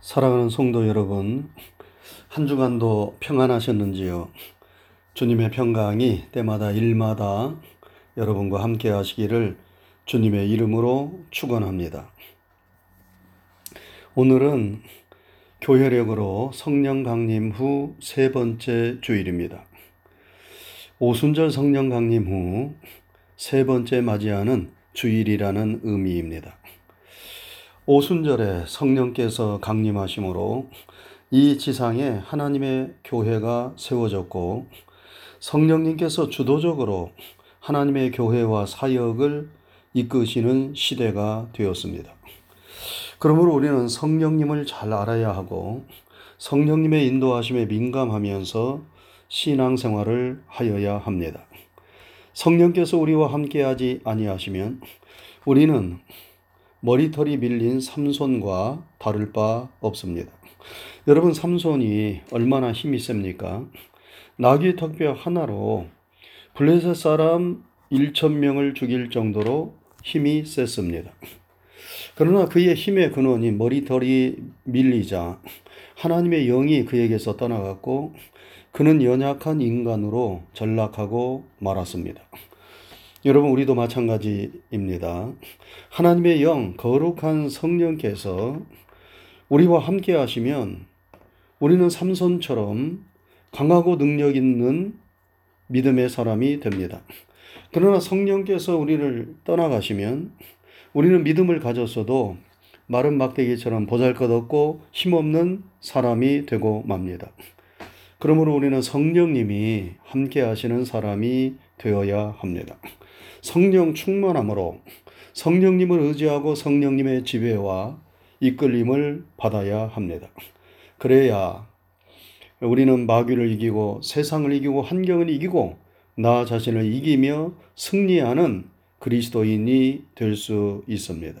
사랑하는 성도 여러분, 한 주간도 평안하셨는지요? 주님의 평강이 때마다 일마다 여러분과 함께 하시기를 주님의 이름으로 축원합니다. 오늘은 교회력으로 성령 강림 후 세 번째 주일입니다. 오순절 성령 강림 후 세 번째 맞이하는 주일이라는 의미입니다. 오순절에 성령께서 강림하심으로 이 지상에 하나님의 교회가 세워졌고 성령님께서 주도적으로 하나님의 교회와 사역을 이끄시는 시대가 되었습니다. 그러므로 우리는 성령님을 잘 알아야 하고 성령님의 인도하심에 민감하면서 신앙생활을 하여야 합니다. 성령께서 우리와 함께하지 아니하시면 우리는 머리털이 밀린 삼손과 다를 바 없습니다. 여러분 삼손이 얼마나 힘이 셉니까? 나귀 턱뼈 하나로 블레셋 사람 1천 명을 죽일 정도로 힘이 셌습니다. 그러나 그의 힘의 근원이 머리털이 밀리자 하나님의 영이 그에게서 떠나갔고 그는 연약한 인간으로 전락하고 말았습니다. 여러분, 우리도 마찬가지입니다. 하나님의 영, 거룩한 성령께서 우리와 함께 하시면 우리는 삼손처럼 강하고 능력 있는 믿음의 사람이 됩니다. 그러나 성령께서 우리를 떠나가시면 우리는 믿음을 가졌어도 마른 막대기처럼 보잘 것 없고 힘없는 사람이 되고 맙니다. 그러므로 우리는 성령님이 함께 하시는 사람이 되어야 합니다. 성령 충만함으로 성령님을 의지하고 성령님의 지배와 이끌림을 받아야 합니다. 그래야 우리는 마귀를 이기고 세상을 이기고 환경을 이기고 나 자신을 이기며 승리하는 그리스도인이 될 수 있습니다.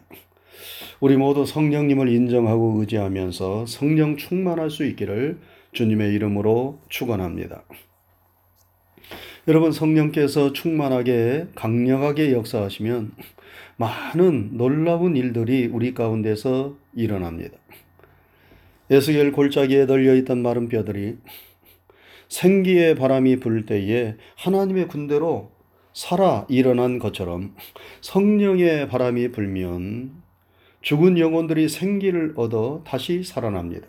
우리 모두 성령님을 인정하고 의지하면서 성령 충만할 수 있기를 주님의 이름으로 축원합니다. 여러분 성령께서 충만하게 강력하게 역사하시면 많은 놀라운 일들이 우리 가운데서 일어납니다. 에스겔 골짜기에 널려 있던 마른 뼈들이 생기의 바람이 불 때에 하나님의 군대로 살아 일어난 것처럼 성령의 바람이 불면 죽은 영혼들이 생기를 얻어 다시 살아납니다.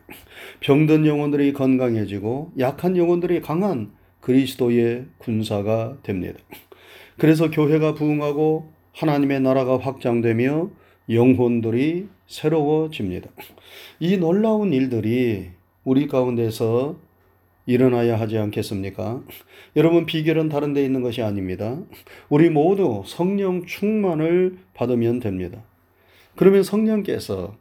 병든 영혼들이 건강해지고 약한 영혼들이 강한 그리스도의 군사가 됩니다. 그래서 교회가 부흥하고 하나님의 나라가 확장되며 영혼들이 새로워집니다. 이 놀라운 일들이 우리 가운데서 일어나야 하지 않겠습니까? 여러분, 비결은 다른 데 있는 것이 아닙니다. 우리 모두 성령 충만을 받으면 됩니다. 그러면 성령께서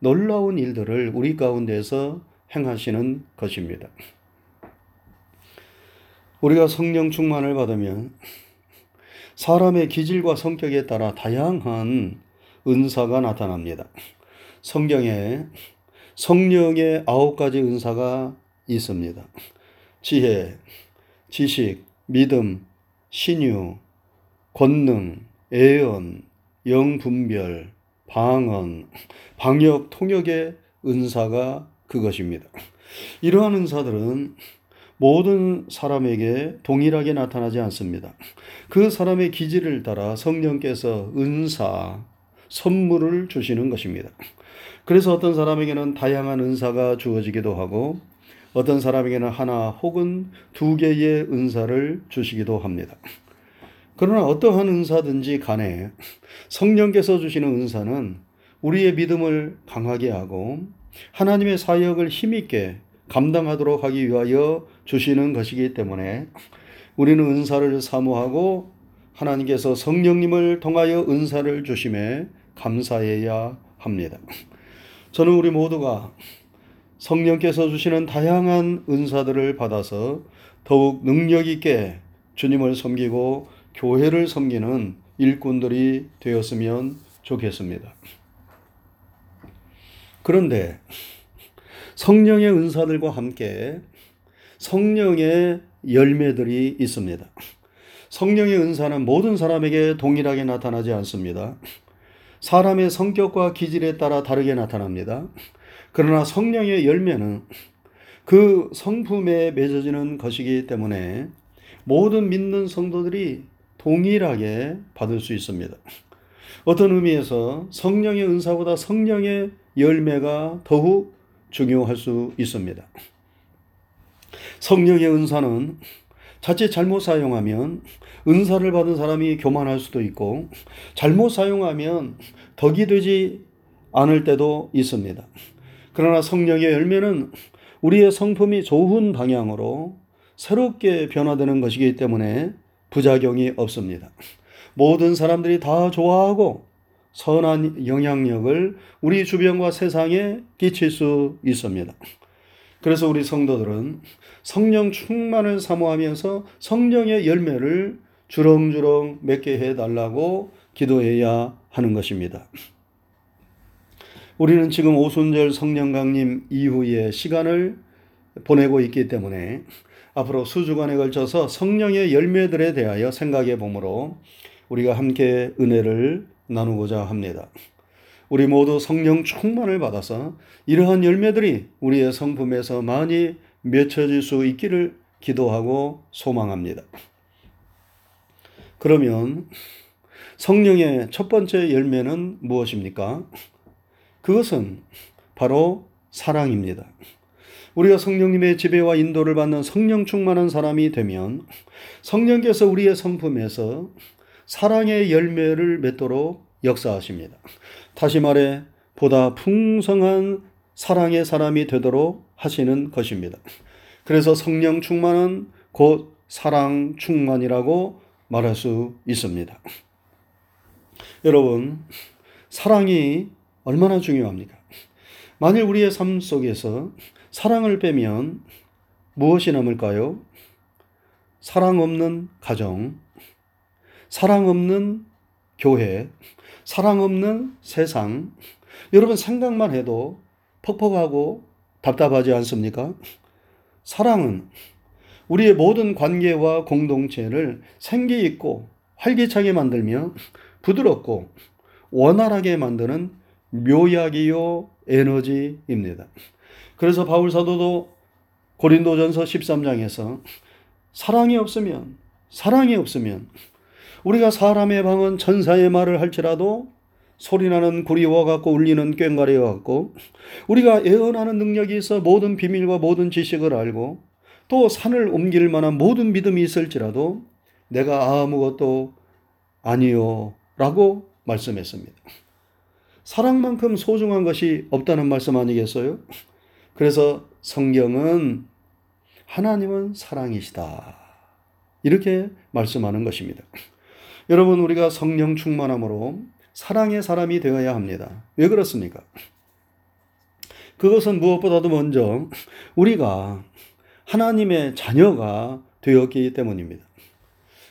놀라운 일들을 우리 가운데서 행하시는 것입니다. 우리가 성령 충만을 받으면 사람의 기질과 성격에 따라 다양한 은사가 나타납니다. 성경에 성령의 아홉 가지 은사가 있습니다. 지혜, 지식, 믿음, 신유, 권능, 애언, 영분별, 방언, 방역, 통역의 은사가 그것입니다. 이러한 은사들은 모든 사람에게 동일하게 나타나지 않습니다. 그 사람의 기질을 따라 성령께서 은사, 선물을 주시는 것입니다. 그래서 어떤 사람에게는 다양한 은사가 주어지기도 하고 어떤 사람에게는 하나 혹은 두 개의 은사를 주시기도 합니다. 그러나 어떠한 은사든지 간에 성령께서 주시는 은사는 우리의 믿음을 강하게 하고 하나님의 사역을 힘있게 감당하도록 하기 위하여 주시는 것이기 때문에 우리는 은사를 사모하고 하나님께서 성령님을 통하여 은사를 주심에 감사해야 합니다. 저는 우리 모두가 성령께서 주시는 다양한 은사들을 받아서 더욱 능력 있게 주님을 섬기고 교회를 섬기는 일꾼들이 되었으면 좋겠습니다. 그런데 성령의 은사들과 함께 성령의 열매들이 있습니다. 성령의 은사는 모든 사람에게 동일하게 나타나지 않습니다. 사람의 성격과 기질에 따라 다르게 나타납니다. 그러나 성령의 열매는 그 성품에 맺어지는 것이기 때문에 모든 믿는 성도들이 동일하게 받을 수 있습니다. 어떤 의미에서 성령의 은사보다 성령의 열매가 더욱 중요할 수 있습니다. 성령의 은사는 자칫 잘못 사용하면 은사를 받은 사람이 교만할 수도 있고 잘못 사용하면 덕이 되지 않을 때도 있습니다. 그러나 성령의 열매는 우리의 성품이 좋은 방향으로 새롭게 변화되는 것이기 때문에 부작용이 없습니다. 모든 사람들이 다 좋아하고 선한 영향력을 우리 주변과 세상에 끼칠 수 있습니다. 그래서 우리 성도들은 성령 충만을 사모하면서 성령의 열매를 주렁주렁 맺게 해달라고 기도해야 하는 것입니다. 우리는 지금 오순절 성령 강림 이후의 시간을 보내고 있기 때문에 앞으로 수주간에 걸쳐서 성령의 열매들에 대하여 생각해 보므로 우리가 함께 은혜를 나누고자 합니다. 우리 모두 성령 충만을 받아서 이러한 열매들이 우리의 성품에서 많이 맺혀질 수 있기를 기도하고 소망합니다. 그러면 성령의 첫 번째 열매는 무엇입니까? 그것은 바로 사랑입니다. 우리가 성령님의 지배와 인도를 받는 성령 충만한 사람이 되면 성령께서 우리의 성품에서 사랑의 열매를 맺도록 역사하십니다. 다시 말해 보다 풍성한 사랑의 사람이 되도록 하시는 것입니다. 그래서 성령 충만은 곧 사랑 충만이라고 말할 수 있습니다. 여러분, 사랑이 얼마나 중요합니까? 만일 우리의 삶 속에서 사랑을 빼면 무엇이 남을까요? 사랑 없는 가정, 사랑 없는 교회, 사랑 없는 세상. 여러분 생각만 해도 퍽퍽하고 답답하지 않습니까? 사랑은 우리의 모든 관계와 공동체를 생기 있고 활기차게 만들며 부드럽고 원활하게 만드는 묘약이요 에너지입니다. 그래서 바울 사도도 고린도전서 13장에서 사랑이 없으면 사랑이 없으면 우리가 사람의 방은 천사의 말을 할지라도 소리나는 구리와 같고 울리는 꽹과리와 같고 우리가 예언하는 능력이 있어 모든 비밀과 모든 지식을 알고 또 산을 옮길 만한 모든 믿음이 있을지라도 내가 아무것도 아니요 라고 말씀했습니다. 사랑만큼 소중한 것이 없다는 말씀 아니겠어요? 그래서 성경은 하나님은 사랑이시다. 이렇게 말씀하는 것입니다. 여러분, 우리가 성령 충만함으로 사랑의 사람이 되어야 합니다. 왜 그렇습니까? 그것은 무엇보다도 먼저 우리가 하나님의 자녀가 되었기 때문입니다.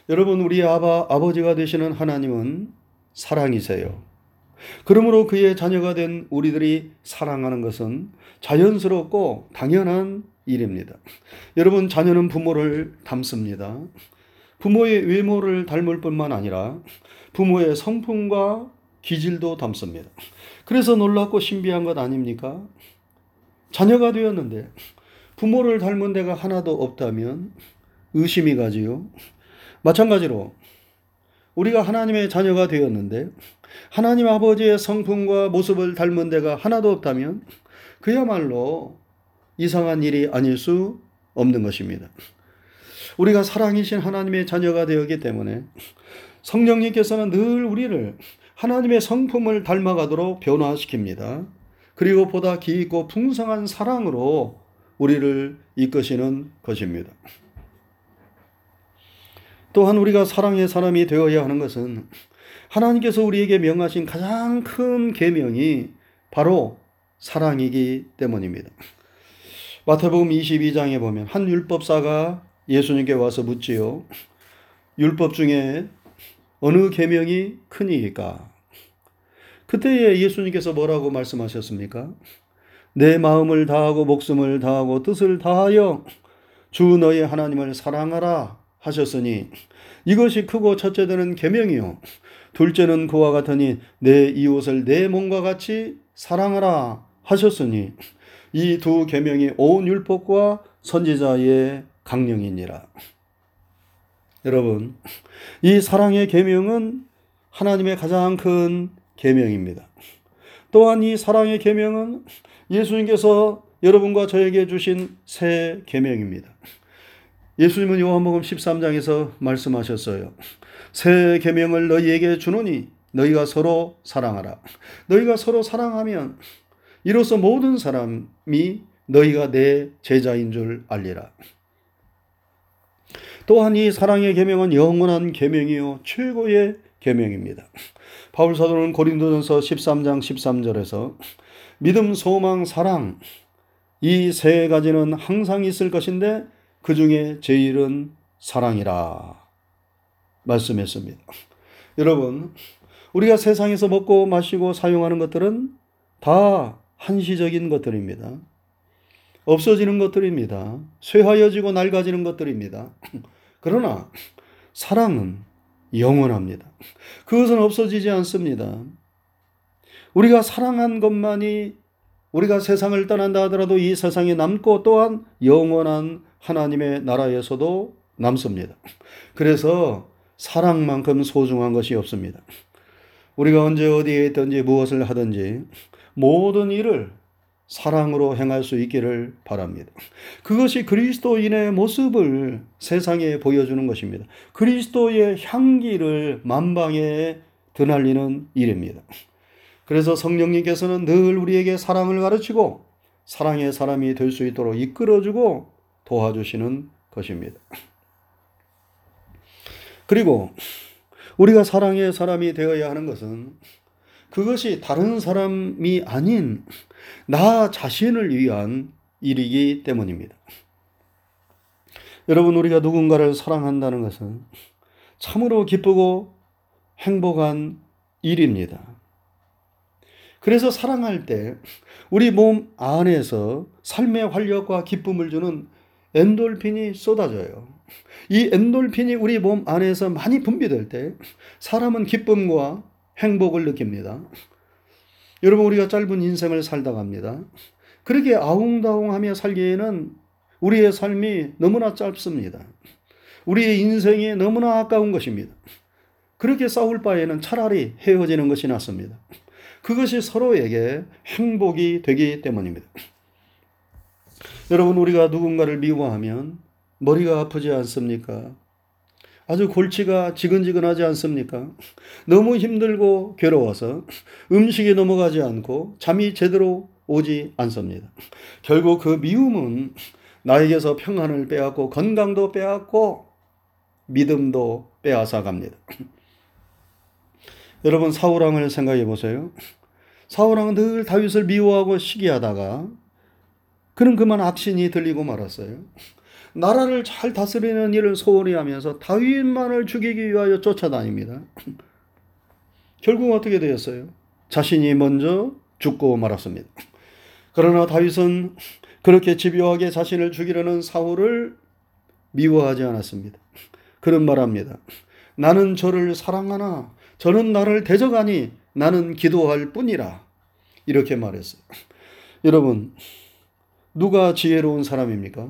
여러분, 우리 아바, 아버지가 되시는 하나님은 사랑이세요. 그러므로 그의 자녀가 된 우리들이 사랑하는 것은 자연스럽고 당연한 일입니다. 여러분, 자녀는 부모를 닮습니다. 부모의 외모를 닮을 뿐만 아니라 부모의 성품과 기질도 닮습니다. 그래서 놀랍고 신비한 것 아닙니까? 자녀가 되었는데 부모를 닮은 데가 하나도 없다면 의심이 가지요. 마찬가지로 우리가 하나님의 자녀가 되었는데 하나님 아버지의 성품과 모습을 닮은 데가 하나도 없다면 그야말로 이상한 일이 아닐 수 없는 것입니다. 우리가 사랑이신 하나님의 자녀가 되었기 때문에 성령님께서는 늘 우리를 하나님의 성품을 닮아가도록 변화시킵니다. 그리고 보다 깊고 풍성한 사랑으로 우리를 이끄시는 것입니다. 또한 우리가 사랑의 사람이 되어야 하는 것은 하나님께서 우리에게 명하신 가장 큰 계명이 바로 사랑이기 때문입니다. 마태복음 22장에 보면 한 율법사가 예수님께 와서 묻지요. 율법 중에 어느 계명이 크니까? 그때에 예수님께서 뭐라고 말씀하셨습니까? 내 마음을 다하고 목숨을 다하고 뜻을 다하여 주 너의 하나님을 사랑하라 하셨으니 이것이 크고 첫째 되는 계명이요 둘째는 그와 같으니 내 이웃을 내 몸과 같이 사랑하라 하셨으니 이 두 계명이 온 율법과 선지자의 강령이니라. 여러분, 이 사랑의 계명은 하나님의 가장 큰 계명입니다. 또한 이 사랑의 계명은 예수님께서 여러분과 저에게 주신 새 계명입니다. 예수님은 요한복음 13장에서 말씀하셨어요. 새 계명을 너희에게 주노니 너희가 서로 사랑하라. 너희가 서로 사랑하면 이로써 모든 사람이 너희가 내 제자인 줄 알리라. 또한 이 사랑의 계명은 영원한 계명이요 최고의 계명입니다. 바울 사도는 고린도전서 13장 13절에서 믿음, 소망, 사랑 이 세 가지는 항상 있을 것인데 그 중에 제일은 사랑이라 말씀했습니다. 여러분, 우리가 세상에서 먹고 마시고 사용하는 것들은 다 한시적인 것들입니다. 없어지는 것들입니다. 쇠하여지고 낡아지는 것들입니다. 그러나 사랑은 영원합니다. 그것은 없어지지 않습니다. 우리가 사랑한 것만이 우리가 세상을 떠난다 하더라도 이 세상에 남고 또한 영원한 하나님의 나라에서도 남습니다. 그래서 사랑만큼 소중한 것이 없습니다. 우리가 언제 어디에 있든지 무엇을 하든지 모든 일을 사랑으로 행할 수 있기를 바랍니다. 그것이 그리스도인의 모습을 세상에 보여주는 것입니다. 그리스도의 향기를 만방에 드날리는 일입니다. 그래서 성령님께서는 늘 우리에게 사랑을 가르치고 사랑의 사람이 될 수 있도록 이끌어주고 도와주시는 것입니다. 그리고 우리가 사랑의 사람이 되어야 하는 것은 그것이 다른 사람이 아닌 나 자신을 위한 일이기 때문입니다. 여러분, 우리가 누군가를 사랑한다는 것은 참으로 기쁘고 행복한 일입니다. 그래서 사랑할 때 우리 몸 안에서 삶의 활력과 기쁨을 주는 엔돌핀이 쏟아져요. 이 엔돌핀이 우리 몸 안에서 많이 분비될 때 사람은 기쁨과 행복을 느낍니다. 여러분, 우리가 짧은 인생을 살다 갑니다. 그렇게 아웅다웅하며 살기에는 우리의 삶이 너무나 짧습니다. 우리의 인생이 너무나 아까운 것입니다. 그렇게 싸울 바에는 차라리 헤어지는 것이 낫습니다. 그것이 서로에게 행복이 되기 때문입니다. 여러분, 우리가 누군가를 미워하면 머리가 아프지 않습니까? 아주 골치가 지근지근하지 않습니까? 너무 힘들고 괴로워서 음식이 넘어가지 않고 잠이 제대로 오지 않습니다. 결국 그 미움은 나에게서 평안을 빼앗고 건강도 빼앗고 믿음도 빼앗아 갑니다. 여러분 사울왕을 생각해 보세요. 사울왕은 늘 다윗을 미워하고 시기하다가 그는 그만 악신이 들리고 말았어요. 나라를 잘 다스리는 일을 소홀히 하면서 다윗만을 죽이기 위하여 쫓아다닙니다. 결국 어떻게 되었어요? 자신이 먼저 죽고 말았습니다. 그러나 다윗은 그렇게 집요하게 자신을 죽이려는 사울을 미워하지 않았습니다. 그런 말합니다. 나는 저를 사랑하나 저는 나를 대적하니 나는 기도할 뿐이라. 이렇게 말했어요. 여러분, 누가 지혜로운 사람입니까?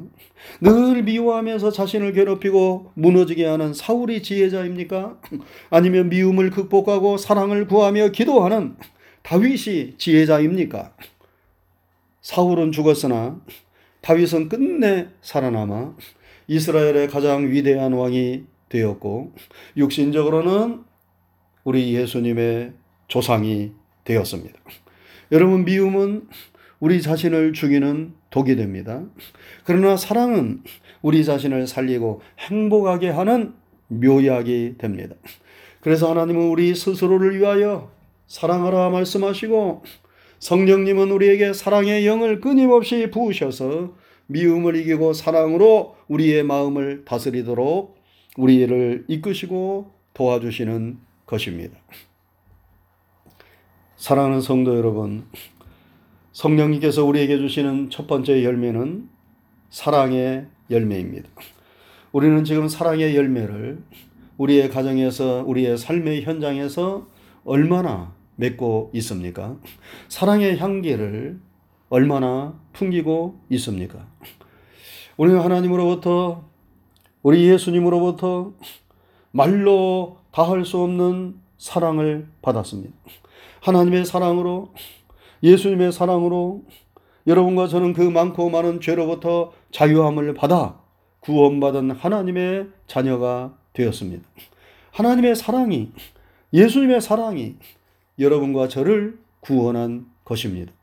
늘 미워하면서 자신을 괴롭히고 무너지게 하는 사울이 지혜자입니까? 아니면 미움을 극복하고 사랑을 구하며 기도하는 다윗이 지혜자입니까? 사울은 죽었으나 다윗은 끝내 살아남아 이스라엘의 가장 위대한 왕이 되었고 육신적으로는 우리 예수님의 조상이 되었습니다. 여러분 미움은 우리 자신을 죽이는 독이 됩니다. 그러나 사랑은 우리 자신을 살리고 행복하게 하는 묘약이 됩니다. 그래서 하나님은 우리 스스로를 위하여 사랑하라 말씀하시고 성령님은 우리에게 사랑의 영을 끊임없이 부으셔서 미움을 이기고 사랑으로 우리의 마음을 다스리도록 우리를 이끄시고 도와주시는 것입니다. 사랑하는 성도 여러분, 성령님께서 우리에게 주시는 첫 번째 열매는 사랑의 열매입니다. 우리는 지금 사랑의 열매를 우리의 가정에서, 우리의 삶의 현장에서 얼마나 맺고 있습니까? 사랑의 향기를 얼마나 풍기고 있습니까? 우리는 하나님으로부터 우리 예수님으로부터 말로 다 할 수 없는 사랑을 받았습니다. 하나님의 사랑으로 예수님의 사랑으로 여러분과 저는 그 많고 많은 죄로부터 자유함을 받아 구원받은 하나님의 자녀가 되었습니다. 하나님의 사랑이 예수님의 사랑이 여러분과 저를 구원한 것입니다.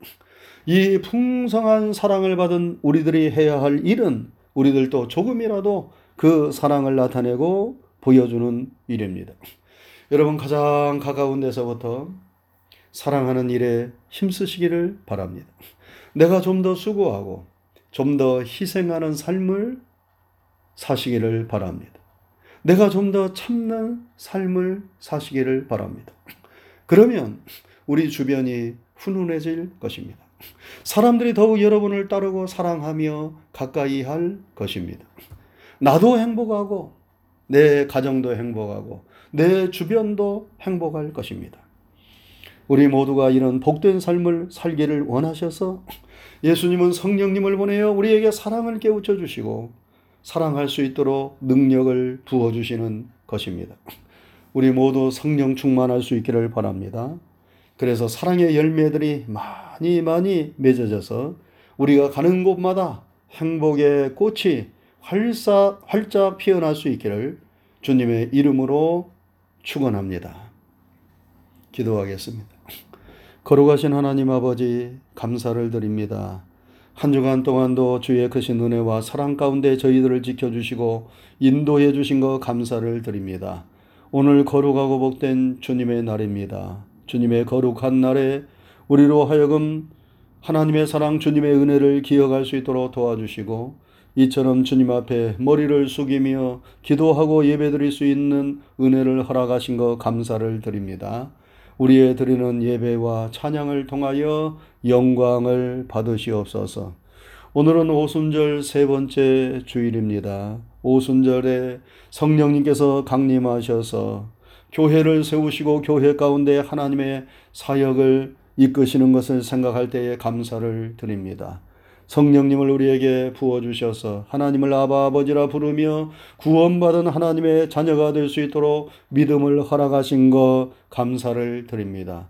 이 풍성한 사랑을 받은 우리들이 해야 할 일은 우리들도 조금이라도 그 사랑을 나타내고 보여주는 일입니다. 여러분 가장 가까운 데서부터 사랑하는 일에 힘쓰시기를 바랍니다. 내가 좀 더 수고하고 좀 더 희생하는 삶을 사시기를 바랍니다. 내가 좀 더 참는 삶을 사시기를 바랍니다. 그러면 우리 주변이 훈훈해질 것입니다. 사람들이 더욱 여러분을 따르고 사랑하며 가까이 할 것입니다. 나도 행복하고 내 가정도 행복하고 내 주변도 행복할 것입니다. 우리 모두가 이런 복된 삶을 살기를 원하셔서 예수님은 성령님을 보내어 우리에게 사랑을 깨우쳐 주시고 사랑할 수 있도록 능력을 부어 주시는 것입니다. 우리 모두 성령 충만할 수 있기를 바랍니다. 그래서 사랑의 열매들이 많이 많이 맺어져서 우리가 가는 곳마다 행복의 꽃이 활사, 활짝 피어날 수 있기를 주님의 이름으로 축원합니다. 기도하겠습니다. 거룩하신 하나님 아버지 감사를 드립니다. 한 주간 동안도 주의 크신 은혜와 사랑 가운데 저희들을 지켜주시고 인도해 주신 것 감사를 드립니다. 오늘 거룩하고 복된 주님의 날입니다. 주님의 거룩한 날에 우리로 하여금 하나님의 사랑 주님의 은혜를 기억할 수 있도록 도와주시고 이처럼 주님 앞에 머리를 숙이며 기도하고 예배드릴 수 있는 은혜를 허락하신 것 감사를 드립니다. 우리의 드리는 예배와 찬양을 통하여 영광을 받으시옵소서. 오늘은 오순절 세 번째 주일입니다. 오순절에 성령님께서 강림하셔서 교회를 세우시고 교회 가운데 하나님의 사역을 이끄시는 것을 생각할 때에 감사를 드립니다. 성령님을 우리에게 부어주셔서 하나님을 아바 아버지라 부르며 구원받은 하나님의 자녀가 될 수 있도록 믿음을 허락하신 것 감사를 드립니다.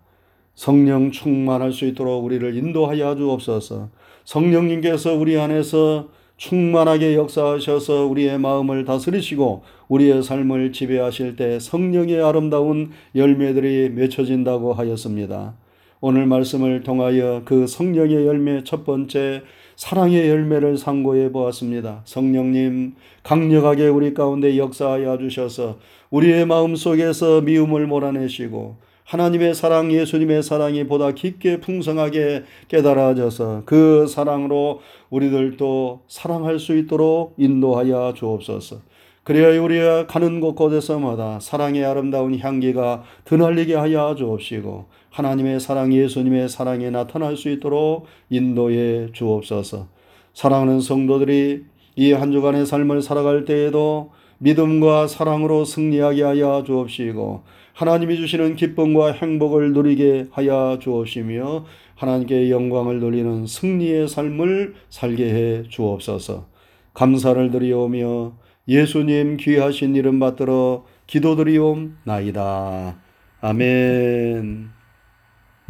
성령 충만할 수 있도록 우리를 인도하여 주옵소서. 성령님께서 우리 안에서 충만하게 역사하셔서 우리의 마음을 다스리시고 우리의 삶을 지배하실 때 성령의 아름다운 열매들이 맺혀진다고 하였습니다. 오늘 말씀을 통하여 그 성령의 열매 첫 번째 사랑의 열매를 상고해 보았습니다. 성령님 강력하게 우리 가운데 역사하여 주셔서 우리의 마음 속에서 미움을 몰아내시고 하나님의 사랑, 예수님의 사랑이 보다 깊게 풍성하게 깨달아져서 그 사랑으로 우리들도 사랑할 수 있도록 인도하여 주옵소서. 그래야 우리가 가는 곳곳에서마다 사랑의 아름다운 향기가 드날리게 하여 주옵시고 하나님의 사랑, 예수님의 사랑에 나타날 수 있도록 인도해 주옵소서. 사랑하는 성도들이 이 한 주간의 삶을 살아갈 때에도 믿음과 사랑으로 승리하게 하여 주옵시고 하나님이 주시는 기쁨과 행복을 누리게 하여 주옵시며 하나님께 영광을 돌리는 승리의 삶을 살게 해 주옵소서. 감사를 드리오며 예수님 귀하신 이름 받들어 기도드리옵나이다. 아멘.